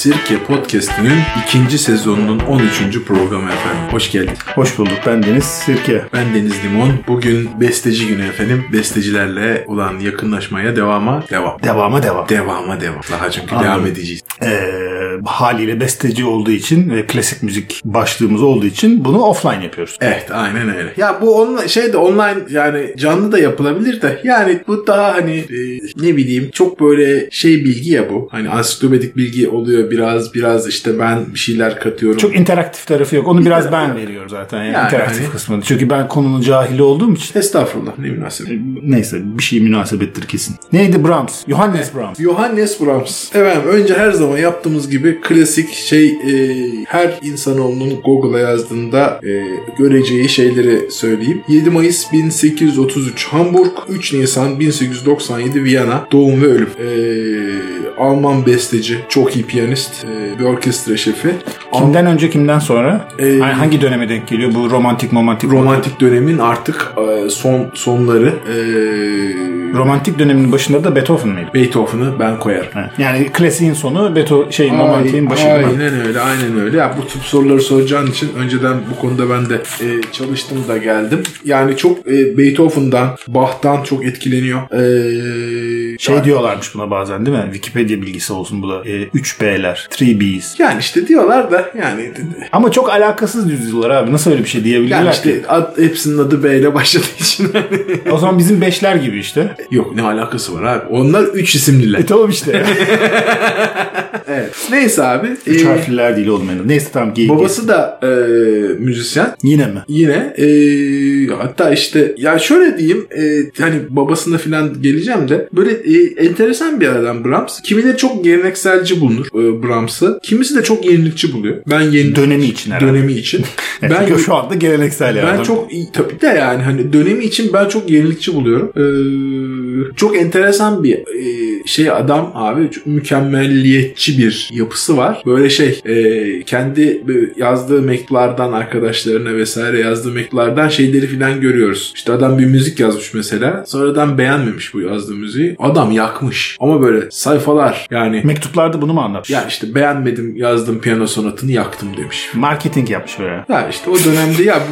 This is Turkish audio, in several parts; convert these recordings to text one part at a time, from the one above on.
Sirke Podcast'inin ikinci sezonunun 13. programı efendim. Hoş geldin. Hoş bulduk. Ben Deniz Sirke. Ben Deniz Limon. Bugün besteci günü efendim. Bestecilerle olan yakınlaşmaya devama devam. Devama devam. Devama devam. Daha çünkü Anladım. devam edeceğiz. Ee, haliyle besteci olduğu için ve klasik müzik başlığımız olduğu için bunu offline yapıyoruz. Evet aynen öyle. Ya bu on, şey de online yani canlı da yapılabilir de yani bu daha hani e, ne bileyim çok böyle şey bilgi ya bu. Hani ansiklopedik bilgi oluyor biraz biraz işte ben bir şeyler katıyorum. Çok interaktif tarafı yok. Onu biraz ben veriyorum zaten. Yani, Yani interaktif hani- kısmını. Çünkü ben konunun cahili olduğum için. Estağfurullah ne münasebet. Neyse bir şey münasebettir kesin. Neydi Brahms? Johannes Brahms. Johannes Brahms. Efendim önce her zaman yaptığımız gibi klasik şey e, her insanoğlunun Google'a yazdığında e, göreceği şeyleri söyleyeyim. 7 Mayıs 1833 Hamburg, 3 Nisan 1897 Viyana doğum ve ölüm. E, Alman besteci, çok iyi piyanist, e, bir orkestra şefi. Kimden önce kimden sonra? Ee, Yani hangi döneme denk geliyor? Bu romantik romantik Romantik dönemin artık e, son sonları e, romantik döneminin başında da Beethoven mıydı? Beethoven'ı ben koyarım. Evet. Yani klasiğin sonu Beethoven şeyin romantiğin başı değil? Aynen öyle, aynen öyle. Ya bu tip soruları soracağın için önceden bu konuda ben de e, çalıştım da geldim. Yani çok e, Beethoven'dan, Bach'tan çok etkileniyor. E, Şey diyorlarmış buna bazen değil mi? Wikipedia bilgisi olsun bu da. E, 3B'ler, 3B's. yani işte diyorlar da yani Ama çok alakasız yüzyıllar abi. Nasıl öyle bir şey diyebilirler yani ki? işte ad, hepsinin adı B ile başladığı için O zaman bizim beşler gibi işte. yok ne alakası var abi. Onlar üç isimliler. E tamam işte. evet. Neyse abi. Üç e, harfliler değil oğlum benim. Neyse tamam giy. babası da e, müzisyen. Yine mi? Yine e, hatta işte ya şöyle diyeyim e, hani babasına falan geleceğim de böyle e, enteresan bir adam Brahms. Kimileri çok gelenekselci bulunur e, Brahms'ı. Kimisi de çok yenilikçi buluyor. Ben yeni Dönemi için herhalde. dönemi için. ben ben şu anda geleneksel yani. ben çok tabii de yani hani dönemi için ben çok yenilikçi buluyorum. Ee, çok enteresan bir e, şey adam abi çok mükemmelliyetçi bir yapısı var. Böyle şey e, kendi yazdığı mektuplardan arkadaşlarına vesaire yazdığı mektuplardan şeyleri filan görüyoruz. İşte adam bir müzik yazmış mesela. Sonradan beğenmemiş bu yazdığı müziği. Adam yakmış. Ama böyle sayfalar yani Mektuplarda bunu mu anlatmış? ya işte beğenmedim yazdığım piyano sonatını yaktım demiş. Marketing yapmış böyle. Ya işte o dönemde ya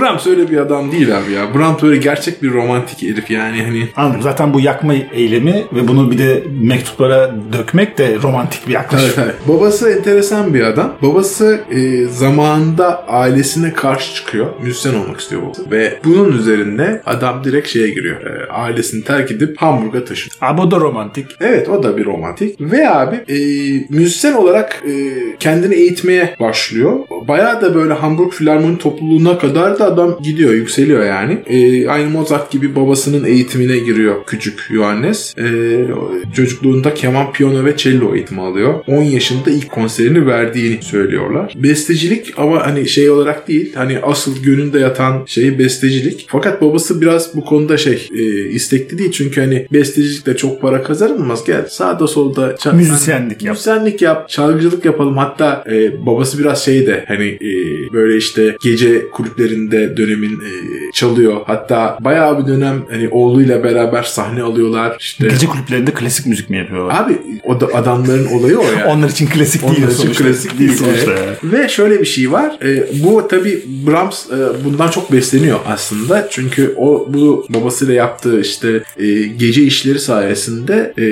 Brahms öyle bir adam değil abi ya. Brahms böyle gerçek bir romantik herif yani hani. Anladım. Zaten bu yakma eylemi ve bunu bir de mektuplara dökmek de romantik bir yaklaşım. Evet, evet. Babası enteresan bir adam. Babası e, zamanında ailesine karşı çıkıyor. Müzisyen olmak istiyor babası. Ve bunun üzerinde adam direkt şeye giriyor. E, ailesini terk edip Hamburg'a taşınıyor. Abi o da romantik. Evet o da bir romantik. Ve abi e, müzisyen olarak e, kendini eğitmeye başlıyor. Bayağı da böyle Hamburg Filarmoni topluluğuna kadar da adam gidiyor, yükseliyor yani. E, aynı Mozart gibi babasının eğitimine giriyor küçük Johannes. E, çocukluğunda keman, piyano ve cello eğitimi alıyor. 10 yaşında ilk konserini verdiğini söylüyorlar. Bestecilik ama hani şey olarak değil. Hani asıl gönlünde yatan şey bestecilik. Fakat babası biraz bu konuda şey e, istekli değil. Çünkü hani bestecilikle çok para kazanılmaz. Gel sağda solda çal- Müzisyenlik yap. Müzisyenlik yap. Çalgıcılık yapalım. Hatta e, babası biraz şey de hani e, böyle işte gece kulüplerinde dönemin e, çalıyor. Hatta bayağı bir dönem hani oğluyla beraber sahne alıyorlar. İşte Gece kulüplerinde klasik müzik mi yapıyorlar? Abi o da adamların olayı o ya. Onlar için klasik değil Onlar için sonuçta. klasik değil sonuçta. evet. Ve şöyle bir şey var. E, bu tabi Brahms e, bundan çok besleniyor aslında. Çünkü o bu babasıyla yaptığı işte e, gece işleri sayesinde e,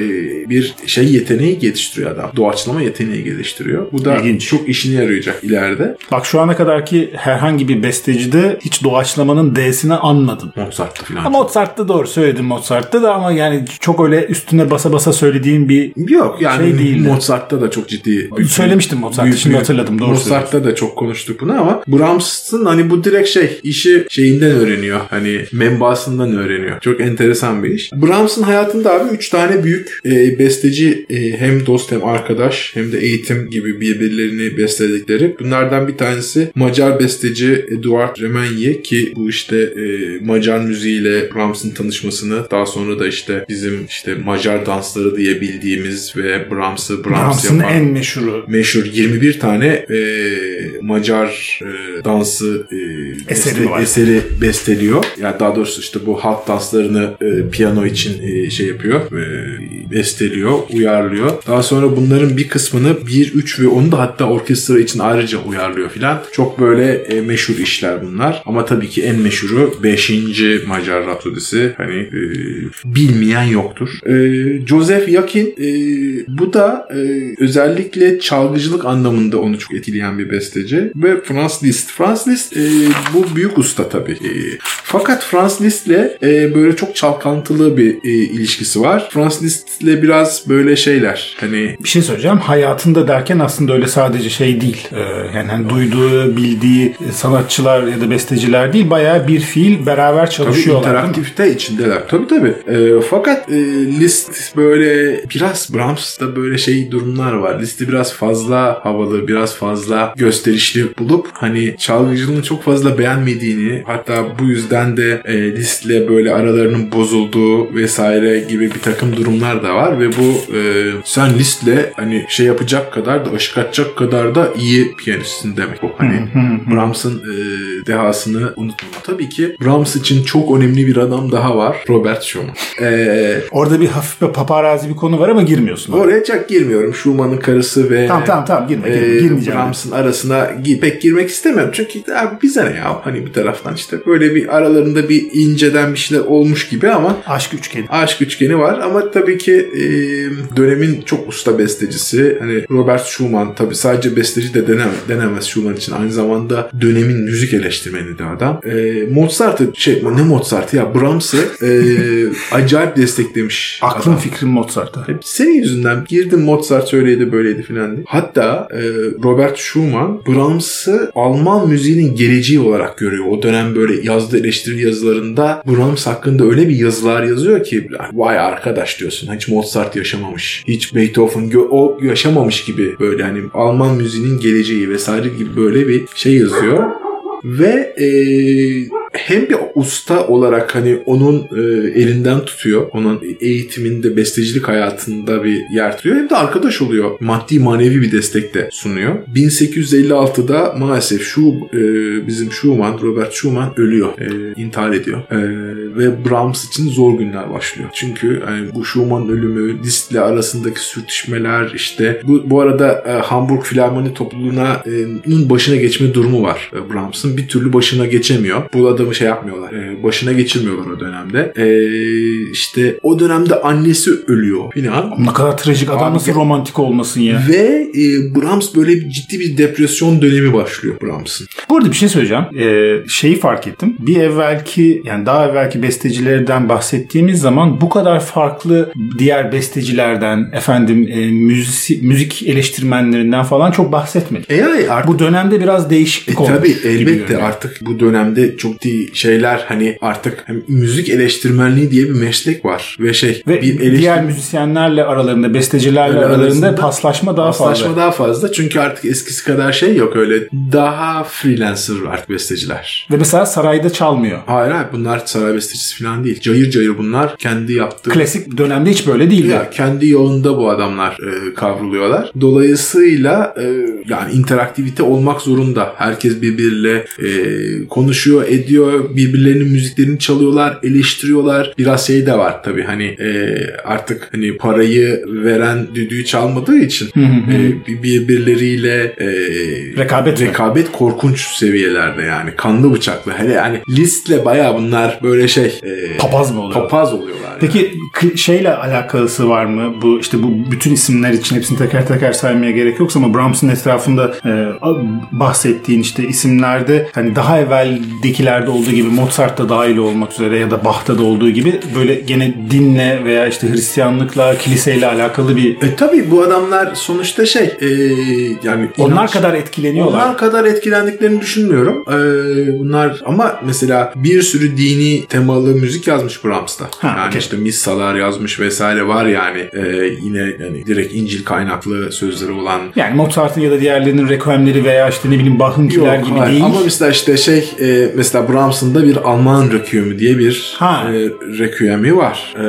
bir şey yeteneği geliştiriyor adam. Doğaçlama yeteneği geliştiriyor. Bu da İlginç. çok işine yarayacak ileride. Bak şu ana kadarki herhangi bir bestecide hiç doğaçlamanın D'sini anmadın. Mozart'ta falan. Ha, Mozart'ta doğru söyledin Mozart'ta da ama yani çok öyle üstüne basa basa söylediğin bir Yok yani Şey değildi. Mozart'ta da çok ciddi. Söylemiştim Mozart'ı, şimdi hatırladım, doğru Mozart'ta da çok konuştuk bunu ama Brahms'ın hani bu direkt şey işi şeyinden öğreniyor. Hani membasından öğreniyor. Çok enteresan bir iş. Brahms'ın hayatında abi 3 tane büyük e, besteci e, hem dost hem arkadaş hem de eğitim gibi birbirlerini besledikleri. Bunlardan bir tanesi Macar besteci Eduard Remenyi ki bu işte e, Macar müziğiyle Brahms'ın tanışmasını daha sonra da işte bizim işte Macar dansları diye bildiğimiz ve Brahms'ı Brahms Brahms'ın yapan en meşhuru. meşhur 21 tane e, Macar e, dansı e, Eseri beste- eseri besteliyor. Yani daha doğrusu işte bu halk danslarını e, piyano için e, şey yapıyor. E, besteliyor, uyarlıyor. Daha sonra bunların bir kısmını 1, 3 ve onu da hatta orkestra için ayrıca uyarlıyor filan. Çok böyle e, meşhur işler bunlar. Ama tabii ki en meşhuru 5. Macar Rapsodisi. Hani e, bilmeyen yoktur. E, Joseph Yakin e, bu da e, özellikle çalgıcılık anlamında onu çok etkileyen bir besteci. Ve Franz Liszt. Franz Liszt e, bu büyük usta tabii. E, fakat Franz Liszt'le e, böyle çok çalkantılı bir e, ilişkisi var. Franz Liszt'le biraz böyle şeyler hani Bir şey söyleyeceğim. Hayatında derken aslında öyle sadece şey değil. Ee, yani hani duyduğu, bildiği sanatçılar ya da besteciler değil. Bayağı bir fiil beraber Tabii çalışıyorlar. mi? interaktifte içindeler. Tabii tabii. E, fakat e, Liszt böyle biraz Brahms'ta böyle şey durumlar var. Liszt'i biraz fazla havalı, biraz fazla gösterişli bulup hani çalgıcılığını çok fazla beğenmediğini hatta bu yüzden de e, Liszt'le böyle aralarının bozulduğu vesaire gibi bir takım durumlar da var ve bu e, sen Liszt'le hani şey yapacak kadar da ışık atacak kadar da iyi piyanistsin demek bu. Hani Brahms'ın e, dehasını unutmama. Tabii ki Brahms için çok önemli bir adam daha var. Robert Schumann. E, Orada bir hafif bir paparazi bir konu var ama girmiyorsun. oraya çok girmiyorum. Schumann'ın karısı ve Tamam tamam tamam girme. girme. e, Girmeyeceğim. Brahms'ın arasına pek girmek istemiyorum. Çünkü abi bize ne ya hani bir taraftan işte böyle bir aralarında bir inceden bir şeyler olmuş gibi ama Aşk üçgeni. aşk üçgeni var ama tabii ki e, dönemin çok usta bestecisi hani Robert Schumann tabii sadece besteci de denem, denemez Schumann için aynı zamanda dönemin müzik eleştirmeni de adam. E, Mozart'ı şey ne Mozart ya Brahms'ı e, acayip desteklemiş. Aklım adam. fikrim Mozart'ta. Hep senin yüzünden girdim Mozart şöyleydi böyleydi filan diye. Hatta e, Robert Schumann Brahms'ı Alman müziğinin geleceği olarak görüyor. O dönem böyle yazdığı eleştiri yazılarında Brahms hakkında öyle bir yazılar yazıyor ki vay arkadaş diyorsun. Hiç Mozart yaşamamış. Hiç Beethoven o yaşamamış gibi böyle hani Alman müziğinin geleceği vesaire gibi böyle bir şey yazıyor. Ve e, hem bir usta olarak hani onun e, elinden tutuyor. Onun eğitiminde, bestecilik hayatında bir yer tutuyor. Hem de arkadaş oluyor. Maddi manevi bir destek de sunuyor. 1856'da maalesef şu e, bizim Schumann, Robert Schumann ölüyor. E, intihar ediyor. E, ve Brahms için zor günler başlıyor. Çünkü hani bu Schumann ölümü, Liszt'le arasındaki sürtüşmeler işte bu, bu arada e, Hamburg Filarmoni topluluğunun başına geçme durumu var e, Brahms'ın. Bir türlü başına geçemiyor. Bu adamı şey yapmıyorlar. e, başına geçirmiyorlar o dönemde. E, işte o dönemde annesi ölüyor filan. Ne kadar trajik. Adam Abi nasıl romantik olmasın ya. Ve e, Brahms böyle ciddi bir depresyon dönemi başlıyor Brahms'ın. Bu arada bir şey söyleyeceğim. Ee, şeyi fark ettim. Bir evvelki yani daha evvelki bestecilerden bahsettiğimiz zaman bu kadar farklı diğer bestecilerden efendim e, müzik, müzik eleştirmenlerinden falan çok bahsetmedik. E yani artık Bu dönemde biraz değişiklik E olmuş. tabii elbette görünüyor. artık bu dönemde çok değil şeyler hani artık hem müzik eleştirmenliği diye bir meslek var ve şey Ve bir eleştir- diğer müzisyenlerle aralarında, bestecilerle Öyle aralarında paslaşma daha paslaşma fazla. daha fazla çünkü artık eskisi kadar şey yok öyle daha freelancer artık besteciler. Ve mesela sarayda çalmıyor. Hayır hayır bunlar saray bestecisi falan değil. Cayır cayır bunlar kendi yaptığı Klasik dönemde hiç böyle değildi. Ya kendi yolunda bu adamlar e, kavruluyorlar. Dolayısıyla e, yani interaktivite olmak zorunda. Herkes birbiriyle e, konuşuyor, ediyor, birbirlerinin müziklerini çalıyorlar, eleştiriyorlar. Biraz şey de var tabii hani e, artık hani parayı veren düdüğü çalmadığı için e, bir- birbirleriyle e, Rekabet rekabet korkunç seviyelerde yani kanlı bıçaklı. Hele yani listle bayağı bunlar böyle şey e, Papaz mı oluyor? papaz oluyorlar. yani. Peki şeyle alakası var mı? Bu işte bu bütün isimler için hepsini teker teker saymaya gerek yoksa ama Brahms'ın etrafında e, bahsettiğin işte isimlerde hani daha evveldekilerde olduğu gibi Mozart'ta dahil olmak üzere ya da Bach'ta da olduğu gibi böyle gene dinle veya işte Hristiyanlıkla, kiliseyle alakalı bir E tabi bu adamlar sonuçta şey e, yani onlar inanç- kadar etkileniyorlar. onlar kadar etkilendiklerini düşünmüyorum. E, bunlar ama mesela bir sürü dini temalı müzik yazmış Brahms'ta. Ha, yani okey. işte missalar yazmış vesaire var yani. E, yine yani direkt İncil kaynaklı sözleri olan Yani Mozart'ın ya da diğerlerinin requiemleri veya işte ne bileyim Bach'ınkiler gibi hayır. değil. Ama mesela işte şey e, mesela Brahms'ın da bir Alman Requiem'i diye bir Ha. e, Requiem'i var. E,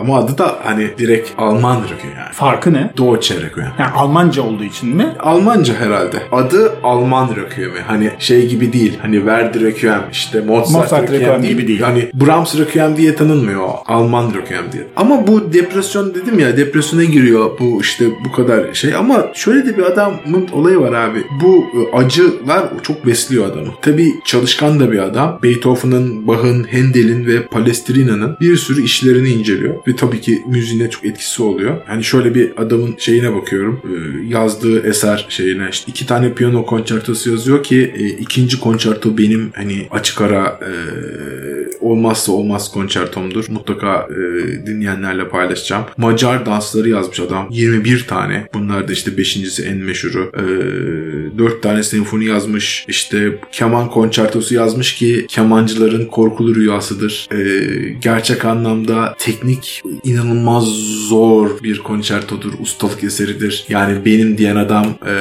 ama adı da hani direkt Alman Requiem yani. Farkı ne? Deutsche Requiem. Yani Almanca olduğu için mi? Almanca herhalde. Adı Alman Requiem'i. Hani şey gibi değil. Hani Verdi Requiem, işte Mozart, Mozart Requiem, gibi değil. Hani Brahms Requiem diye tanınmıyor. Alman Requiem diye. Ama bu depresyon dedim ya depresyona giriyor bu işte bu kadar şey ama şöyle de bir adamın olayı var abi. Bu e, acılar çok besliyor adamı. Tabii çalışkan da bir adam. Beethoven'ın, Bach'ın, Handel'in ve Palestrina'nın bir sürü işlerini inceliyor ve tabii ki müziğine çok etkisi oluyor. Hani şöyle bir adamın şeyine bakıyorum. e, Yazdığı eser şeyine işte iki tane piyano konçertosu yazıyor ki e, ikinci konçerto benim hani açık ara e, olmazsa olmaz konçertomdur. Mutlaka e, dinleyenlerle paylaşacağım. Macar dansları yazmış adam. 21 tane. Bunlar da işte beşincisi en meşhuru. E, 4 tane senfoni yazmış. İşte keman konçertosu yazmış ki kemancıların korkulu rüyasıdır. E, gerçek anlamda teknik inanılmaz zor bir konçertodur. Ustalık eseridir. Yani benim diyen adam e,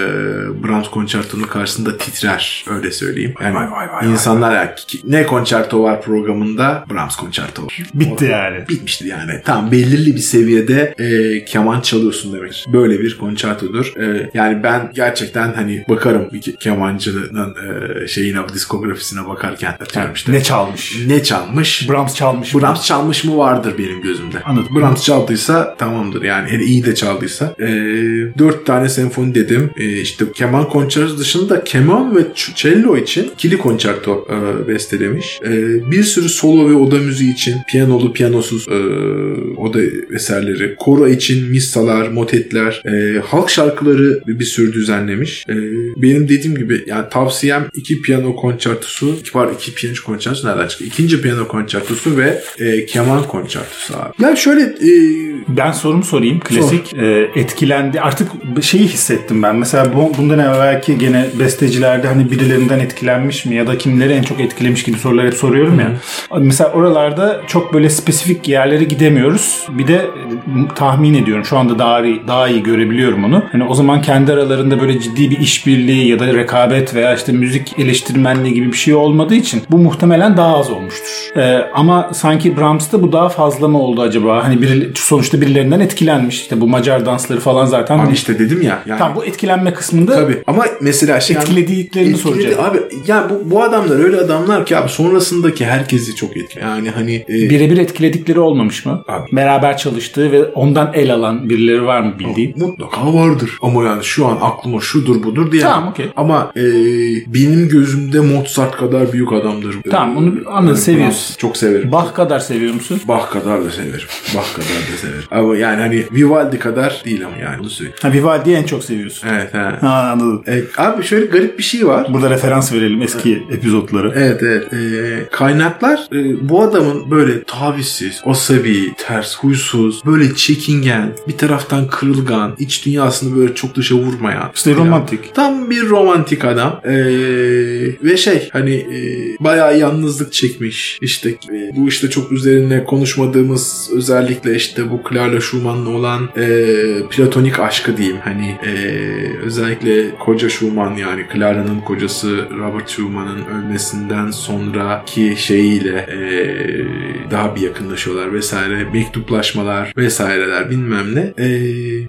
Brahms konçertonun karşısında titrer. Öyle söyleyeyim. Yani Vay, vay, vay, insanlar ki- ne konçerto var programında Brahms konçerto var. Bitti yani. Bitmiştir yani. Tam belirli bir seviyede e, keman çalıyorsun demek. Böyle bir konçertodur. E, yani ben gerçekten hani bakarım bir ke- kemancının e, şeyine diskografisine bakarken atıyorum işte. Ne çalmış? ne çalmış? Brahms çalmış. mı? Brahms çalmış mı vardır benim gözümde. Anladım. Brahms çaldıysa tamamdır yani hele iyi de çaldıysa. E, dört tane senfoni dedim. E, işte keman konçertosu dışında keman ve cello için ikili konçerto e, bestelemiş. E, bir sürü solo ve oda müziği için piyanolu piyanosuz e, oda eserleri. Koro için missalar, motetler, e, halk şarkıları bir sürü düzenlemiş. E, benim dediğim gibi yani tavsiyem iki piyano konçertosu, iki var iki piyano konçertosu nereden çıktı? İkinci piyano konçertosu ve e, keman konçertosu abi. Ya şöyle e, Ben sorumu sorayım. Klasik e, etkilendi. Artık şeyi hissettim ben. Mesela bu, bundan evvelki gene bestecilerde hani birilerinden etkilenmiş mi ya da kimleri en çok etkilemiş gibi sorular hep soruyorum ya. Mesela oralarda çok böyle spesifik yerlere gidemiyoruz. Bir de tahmin ediyorum şu anda daha iyi, daha iyi görebiliyorum onu. Hani o zaman kendi aralarında böyle ciddi bir işbirliği ya da rekabet veya işte müzik eleştirmenliği gibi bir şey olmadığı için bu muhtemelen daha az olmuştur. E, ama sanki Brahms'ta bu daha fazla mı oldu acaba? Hani biri, sonuçta birilerinden etkilenmiş. İşte bu Macar dansları falan zaten. abi işte dedim ya. Yani, Tam bu etkilenme kısmında Tabii ama mesela şey Etkilediğini soracağım. Abi ya bu, bu adamlar öyle adamlar ki abi sonrasındaki herkesi çok etkili. Yani hani e, birebir etkiledikleri olmamış mı? Abi. Beraber çalıştığı ve ondan el alan birileri var mı bildiğin? mutlaka vardır. Ama yani şu an aklıma şudur budur diye. Tamam, okey. Ama e, benim gözümde Mozart kadar büyük adamdır. Tamam, onu anladım, seviyorsun. Çok severim. Bach kadar seviyor musun? Bach kadar da severim. Bach kadar da severim. Ama yani hani Vivaldi kadar değil ama yani bunu söyleyeyim. Ha, Vivaldi'yi en çok seviyorsun. Evet ha. Ha, anladım. E, abi şöyle garip bir şey var. Burada referans verelim eski epizotlara. Evet evet. Ee, kaynaklar e, bu adamın böyle tavizsiz, asabi, ters, huysuz, böyle çekingen, bir taraftan kırılgan, iç dünyasını böyle çok dışa vurmayan. İşte romantik. Tam bir romantik adam. Ee, ve şey hani e, bayağı yalnızlık çekmiş. İşte e, bu işte çok üzerine konuşmadığımız özellikle işte bu Clara Schumann'la olan e, platonik aşkı diyeyim. Hani e, özellikle koca Schumann yani Clara'nın kocası Robert Schumann'ın ölmesinden sonraki şeyiyle e, daha bir yakınlaşıyorlar vesaire. Mektuplaşmalar vesaireler bilmem ne. E,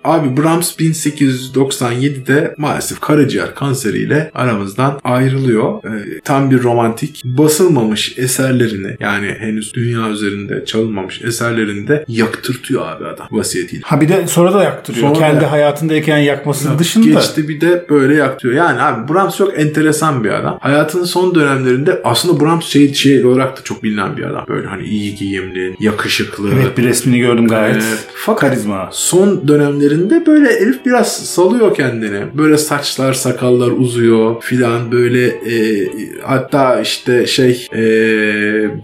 abi Brahms 1897'de maalesef karaciğer kanseriyle aramızdan ayrılıyor. E, tam bir romantik. Basılmamış eserlerini yani henüz dünya üzerinde çalınmamış eserlerini de yaktırtıyor abi adam vasiyetiyle. Ha bir de sonra da yaktırıyor. Sonra Kendi da- hayatındayken yakması dışında. Geçti bir de böyle yaktırıyor. Yani abi Brahms çok enteresan bir adam. Hayatının son dönemlerinde aslında Brahms şey, şey olarak da çok bilinen bir adam. Böyle hani iyi giyimli, yakışıklı. Evet bir resmini gördüm gayet. Evet. Fakat Karizma. son dönemlerinde böyle herif biraz salıyor kendini. Böyle saçlar, sakallar uzuyor filan böyle e, hatta işte şey e,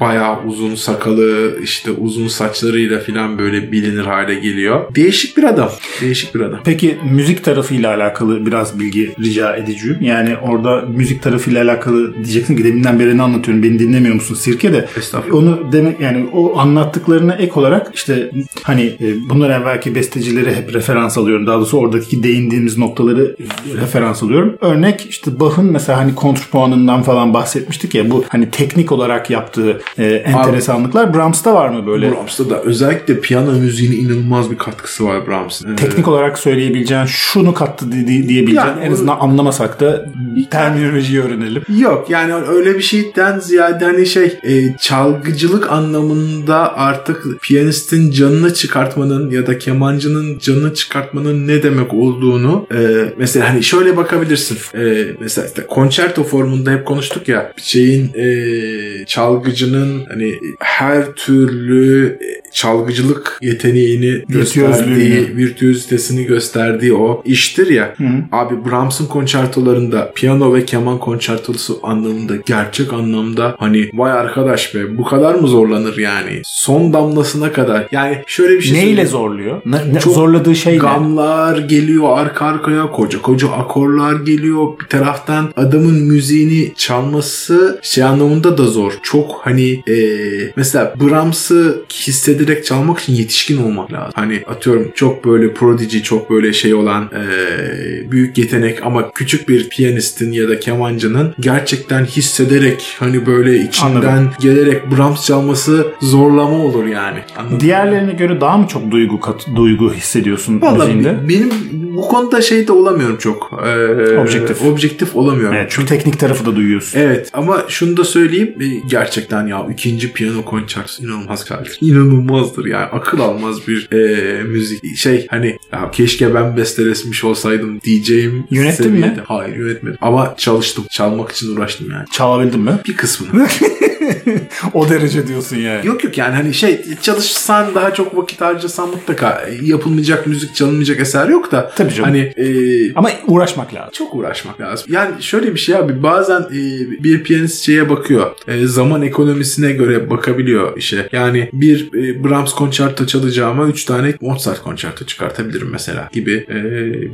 bayağı uzun sakalı işte uzun saçlarıyla filan böyle bilinir hale geliyor. Değişik bir adam. Değişik bir adam. Peki müzik tarafıyla alakalı biraz bilgi rica edeceğim. Yani orada müzik tarafıyla alakalı diyeceksin ki deminden beri ne anlatıyorum beni dinlemiyor musun sirke de. Estağfurullah. Onu demek yani o anlattıklarına ek olarak işte hani e, bundan evvelki bestecileri hep referans alıyorum. Daha doğrusu oradaki değindiğimiz noktaları referans alıyorum. Örnek işte Bach'ın mesela hani kontrpuanından falan bahsetmiştik ya bu hani teknik olarak yaptığı e, enteresanlıklar. Brahms'ta var mı böyle? Brahms'ta da özellikle piyano müziğine inanılmaz bir katkısı var Brahms'ın. Ee, Teknik olarak söyleyebileceğin şunu kattı di- di- diyebileceğin Yani en azından anlamasak da terminolojiyi öğrenelim. Yok yani öyle bir şeyden ziyade hani şey e, çalgıcılık anlamında artık piyanistin canını çıkartmanın ya da kemancının canını çıkartmanın ne demek olduğunu e, mesela hani şöyle bakabilirsin. E, mesela işte konçerto formunda hep konuştuk ya şeyin e, çalgıcının hani her türlü çalgıcılık yeteneğini gösterdiği, virtüözitesini gösterdiği o iştir ya. Abi Brahms'ın konçertolarında piyano ve keman konçertosu anlamında gerçek anlamda hani vay arkadaş be bu kadar mı zorlanır yani? Son damlasına kadar. Yani şöyle bir şey Neyle söyleyeyim. zorluyor? Ne, ne- Çok zorladığı şey ne? Gamlar geliyor arka arkaya koca koca akorlar geliyor bir taraftan adamın müziğini çalması şey anlamında da zor. Çok hani eee, mesela Brahms'ı hissederek çalmak için yetişkin olmak lazım. Hani atıyorum çok böyle prodigy çok böyle şey olan eee, büyük yetenek ama küçük bir piyanistin ya da kemancının gerçekten hissederek hani böyle içinden Anladım. gelerek Brahms çalması zorlama olur yani. Anladın mı? Diğerlerine göre daha mı çok duygu kat, duygu hissediyorsun Vallahi müziğinde? benim bu konuda şey de olamıyorum çok. Ee, Objektif. Objektif olamıyorum. Evet, çünkü teknik tarafı da duyuyorsun. Evet ama şunu da söyleyeyim e, gerçekten ya ikinci piyano konçertosu inanılmaz kaldır. İnanılmazdır yani akıl almaz bir e, müzik şey hani ya keşke ben besteleşmiş olsaydım diyeceğim Yönettin mi? seviyede. Hayır yönetmedim ama çalıştım çalmak için uğraştım yani. Çalabildin mi? Bir kısmını. o derece diyorsun yani. yok yok yani hani şey çalışsan daha çok vakit harcasan mutlaka yapılmayacak müzik çalınmayacak eser yok da. Tabii canım. Hani e, Ama uğraşmak lazım. çok uğraşmak lazım. Yani şöyle bir şey abi bazen e, bir piyanist şeye bakıyor. E, zaman ekonomisine göre bakabiliyor işe. Yani bir e, Brahms konçerto çalacağıma 3 tane Mozart konçerto çıkartabilirim mesela gibi e,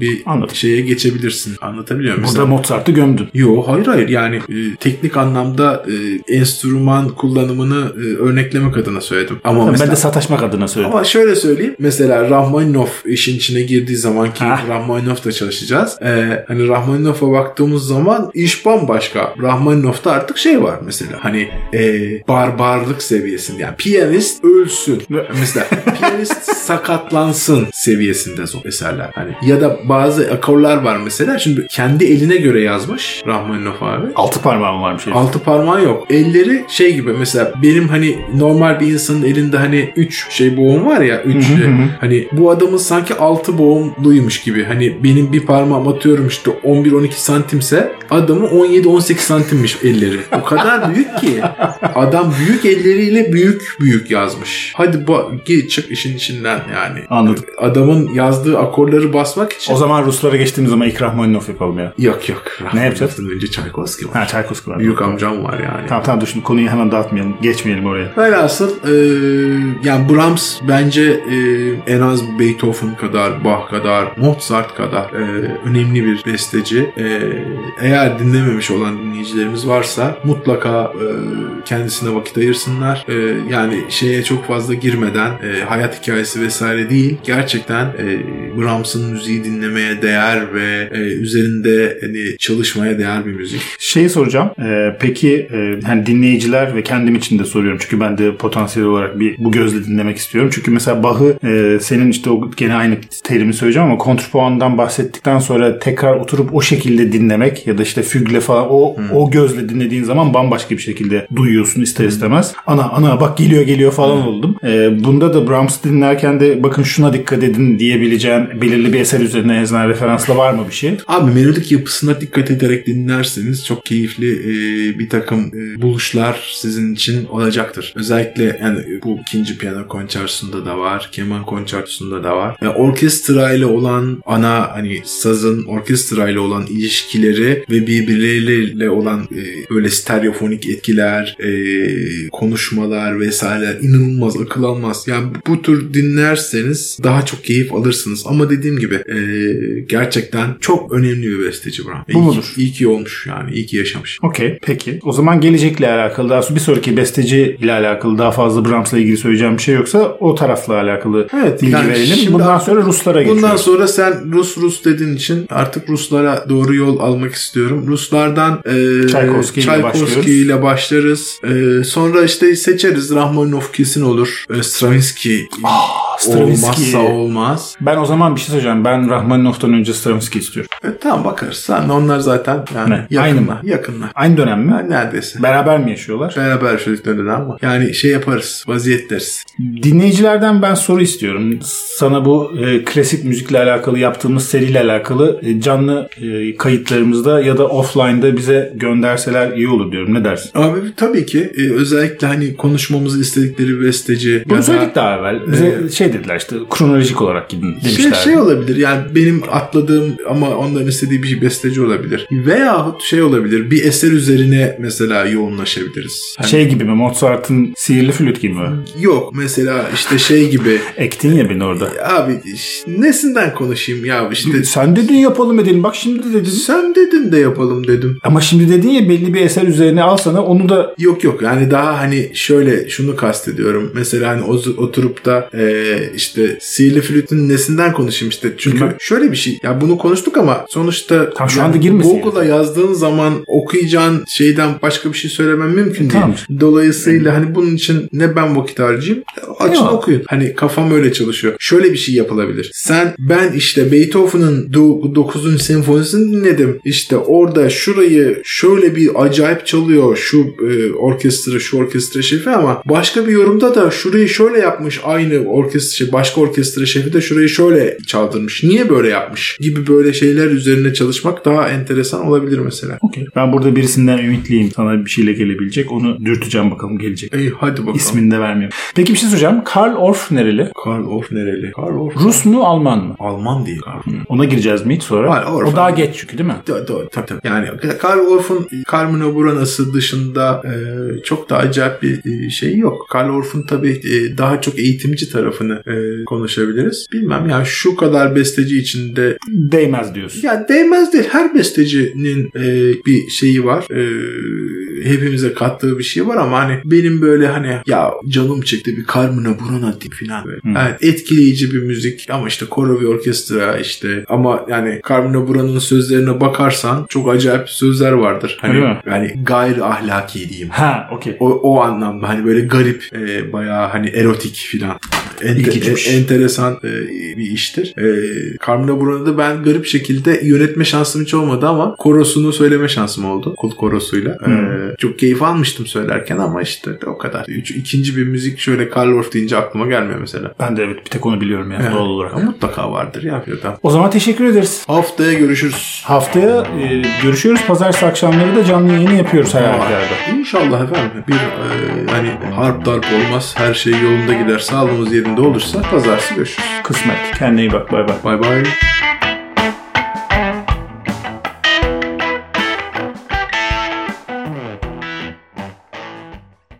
bir Anladım. şeye geçebilirsin. Anlatabiliyor muyum? Burada Mozart'ı gömdün. Yo hayır hayır yani e, teknik anlamda e, enstrüman kullanımını e, örneklemek adına söyledim. Ama mesela Ben de sataşmak adına söyledim. ama şöyle söyleyeyim. Mesela Rahmaninov işin içine girdiği zaman ki Ha. Rahmaninov'da çalışacağız. Ee, hani Rahmaninov'a baktığımız zaman iş bambaşka. Rahmaninov'da artık şey var mesela. Hani e, barbarlık seviyesinde. Yani piyanist ölsün. mesela piyanist sakatlansın seviyesinde zor eserler. Hani ya da bazı akorlar var mesela. Şimdi kendi eline göre yazmış Rahmaninov abi. Altı parmağım varmış. herif. Altı parmağı yok. Elleri şey gibi mesela benim hani normal bir insanın elinde hani 3 şey boğum var ya 3 hani bu adamın sanki 6 boğumluymuş gibi. Hani benim bir parmağım atıyorum işte 11-12 santimse adamın 17-18 santimmiş elleri. O kadar büyük ki adam büyük elleriyle büyük büyük yazmış. Hadi bu git çık işin içinden yani. Anladım. Adamın yazdığı akorları basmak için O zaman Ruslara geçtiğimiz zaman İlk Rahmaninov yapalım ya. yok yok. Ne yapacağız? Önce Çaykovski var. Ha Çaykovski var. Büyük amcam var yani. Tamam tamam dur şimdi konuyu hemen dağıtmayalım. Geçmeyelim oraya. Velhasıl e, yani Brahms bence e, en az Beethoven kadar, Bach kadar, Mozart kadar e, önemli bir besteci. E, eğer dinlememiş olan dinleyicilerimiz varsa mutlaka e, kendisine vakit ayırsınlar. E, yani şeye çok fazla girmeden e, hayat hikayesi vesaire değil. Gerçekten e, Brahms'ın müziği dinlemeye değer ve e, üzerinde hani çalışmaya değer bir müzik. Şeyi soracağım. Ee, peki e, hani dinleyiciler ve kendim için de soruyorum. Çünkü ben de potansiyel olarak bir bu gözle dinlemek istiyorum. Çünkü mesela Bach'ı e, senin işte o gene aynı terimi söyleyeceğim ama kontrpuandan bahsettikten sonra tekrar oturup o şekilde dinlemek ya da işte fügle falan o o gözle dinlediğin zaman bambaşka bir şekilde duyuyorsun ister istemez. Ana ana bak geliyor geliyor falan oldum. E, bunda da Brahms dinlerken de bakın şuna dikkat edin diyebileceğin belirli bir eser üzerine azından referansla var mı bir şey? Abi melodik yapısına dikkat ederek dinlerseniz çok keyifli e, bir takım e, buluşlar sizin için olacaktır. Özellikle yani bu ikinci piyano konçertosunda da var, keman konçertosunda da var. Yani orkestra ile olan ana hani sazın orkestra ile olan ilişkileri ve birbirleriyle olan e, böyle stereofonik etkiler, e, konuşmalar vesaire inanılmaz akıl almaz. Yani bu tür dinlerseniz daha çok keyif alırsınız. Ama dediğim gibi e, gerçekten çok önemli bir besteci Brown. Bu İyi- mudur? İyi ki olmuş yani. iyi ki yaşamış. Okey peki. O zaman gelecekle alakalı daha bir sonraki besteci ile alakalı daha fazla Brahms'la ilgili söyleyeceğim bir şey yoksa o tarafla alakalı Evet, bilgi yani verelim. Bundan sonra Ruslara Bundan geçiyoruz. sonra sen Rus Rus dediğin için artık Ruslara doğru yol almak istiyorum. Ruslardan e, Tchaikovsky ile Tchaikovsky ile başlarız. E, sonra işte seçeriz. Rahmaninov kesin olur. E, Stravinsky Stravinsky. olmazsa olmaz. Ben o zaman bir şey söyleyeceğim. Ben Rahmaninov'tan önce Stravinsky istiyorum. E, tamam bakarız. Sen onlar zaten yani Ne? yakınlar. Aynı mı? Yakınlar. Aynı dönem mi? Yani neredeyse. Beraber mi yaşıyorlar? Beraber çocuklarından ama yani şey yaparız. Vaziyet deriz. Dinleyicilerden ben soru istiyorum. Sana bu e, klasik müzikle alakalı yaptığımız seriyle alakalı e, canlı e, kayıtlarımızda ya da offline'da bize gönderseler iyi olur diyorum. Ne dersin? Abi tabii ki e, özellikle hani konuşmamızı istedikleri besteci Bunu söyledik daha evvel. Bize şey dediler işte kronolojik olarak gidin Şey, demişler. şey olabilir yani benim atladığım ama onların istediği bir besteci olabilir. Veyahut şey olabilir bir eser üzerine mesela yoğunlaşabiliriz. Hani- Şey gibi mi? Mozart'ın sihirli flüt gibi mi? Yok mesela işte şey gibi Ektin ya beni orada. abi nesinden konuşayım ya işte Sen dedin yapalım edelim. Bak şimdi de dedin. sen dedin de yapalım dedim. Ama şimdi dedin ya belli bir eser üzerine al sana onu da Yok yok yani daha hani şöyle şunu kastediyorum. Mesela hani oturup da e, işte sihirli flütün nesinden konuşayım işte. Çünkü Bilmem. şöyle bir şey. Ya bunu konuştuk ama sonuçta Tam şu yani anda girmesin Google'a yazdığın zaman okuyacağın şeyden başka bir şey söylemem mümkün değil. Tamam. Dolayısıyla hani bunun için ne ben vakit harcayayım açın Yok. okuyun. Hani kafam öyle çalışıyor. Şöyle bir şey yapılabilir. Sen ben işte Beethoven'ın 9. senfonisini dinledim. İşte orada şurayı şöyle bir acayip çalıyor şu e, orkestra şu orkestra şefi ama başka bir yorumda da şurayı şöyle yapmış aynı orkestra şefi, başka orkestra şefi de şurayı şöyle çaldırmış. Niye böyle yapmış? Gibi böyle şeyler üzerine çalışmak daha enteresan olabilir mesela. Okey. Ben burada birisinden ümitliyim. Sana bir şeyle gelebilecek. Onu dürteceğim bakalım gelecek. Ey hadi bakalım. İsmini de vermiyorum. Peki bir şey soracağım. Karl Orff nereli? Karl Orff nereli? Karl Orff. Rus mu Alman mı? Alman değil Karl. Ona gireceğiz mi hiç sonra? Karl Orff. O daha geç çünkü değil mi? Do- do- tabii tabii. Yani Karl Orff'un Carmine Burana'sı dışında e, çok da acayip bir e, şey yok. Karl Orff'un tabii e, daha çok eğitimci tarafını e, konuşabiliriz. Bilmem yani şu kadar besteci içinde Değmez diyorsun. ya değmez değil. Her bestecinin e, bir şeyi var. E, hepimize kattığı bir şey var ama hani benim böyle hani ya canım çekti bir Carmine Burana böyle. Hmm. Evet, etkileyici bir müzik ama işte koro ve orkestra işte ama yani Carmine Burana'nın sözlerine bakarsan çok acayip sözler vardır. Hani yani gayri ahlaki diyeyim. Ha okey. O, o anlamda hani böyle garip e, bayağı hani erotik filan. Ente- İlginçmiş. e- enteresan e, bir iştir. E, Carmine Burana'da ben garip şekilde yönetme şansım hiç olmadı ama korosunu söyleme şansım oldu. Kul korosuyla. E, Hmm. çok keyif almıştım söylerken ama işte o kadar. Üç, ikinci bir müzik şöyle Karl Orff deyince aklıma gelmiyor mesela. Ben de evet bir tek onu biliyorum yani Evet. doğal olarak. Ama mutlaka vardır ya. Birden. O zaman teşekkür ederiz. Haftaya görüşürüz. Haftaya e, görüşüyoruz. Pazartesi akşamları da canlı yayını yapıyoruz her halükarda. İnşallah efendim. Bir e, hani harp darp olmaz. Her şey yolunda gider. Sağlığımız yerinde olursa pazartesi görüşürüz. Kısmet. Kendine iyi bak. Bay bay. Bay bay.